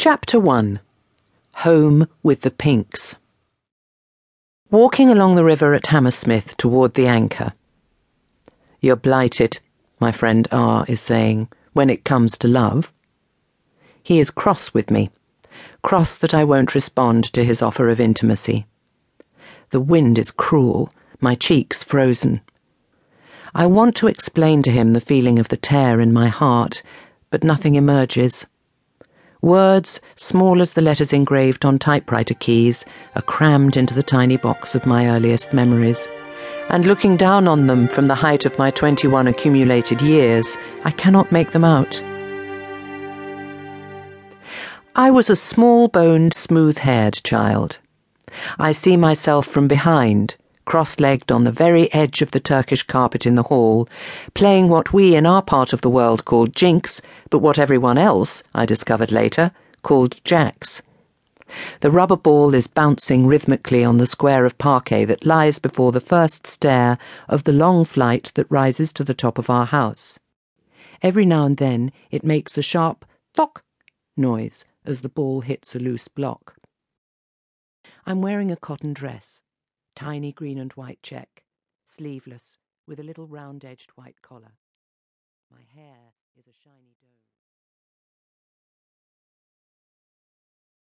Chapter 1 Home with the Pinks. Walking along the river at Hammersmith toward the anchor. You're blighted, my friend R is saying, when it comes to love. He is cross with me, cross that I won't respond to his offer of intimacy. The wind is cruel, my cheeks frozen. I want to explain to him the feeling of the tear in my heart, but nothing emerges. Words, small as the letters engraved on typewriter keys, are crammed into the tiny box of my earliest memories. And looking down on them from the height of my 21 accumulated years, I cannot make them out. I was a small boned, smooth haired child. I see myself from behind cross legged on the very edge of the Turkish carpet in the hall, playing what we in our part of the world called jinks, but what everyone else, I discovered later, called jacks. The rubber ball is bouncing rhythmically on the square of parquet that lies before the first stair of the long flight that rises to the top of our house. Every now and then it makes a sharp thock noise as the ball hits a loose block. I'm wearing a cotton dress tiny green and white check, sleeveless, with a little round edged white collar. My hair is a shiny doe.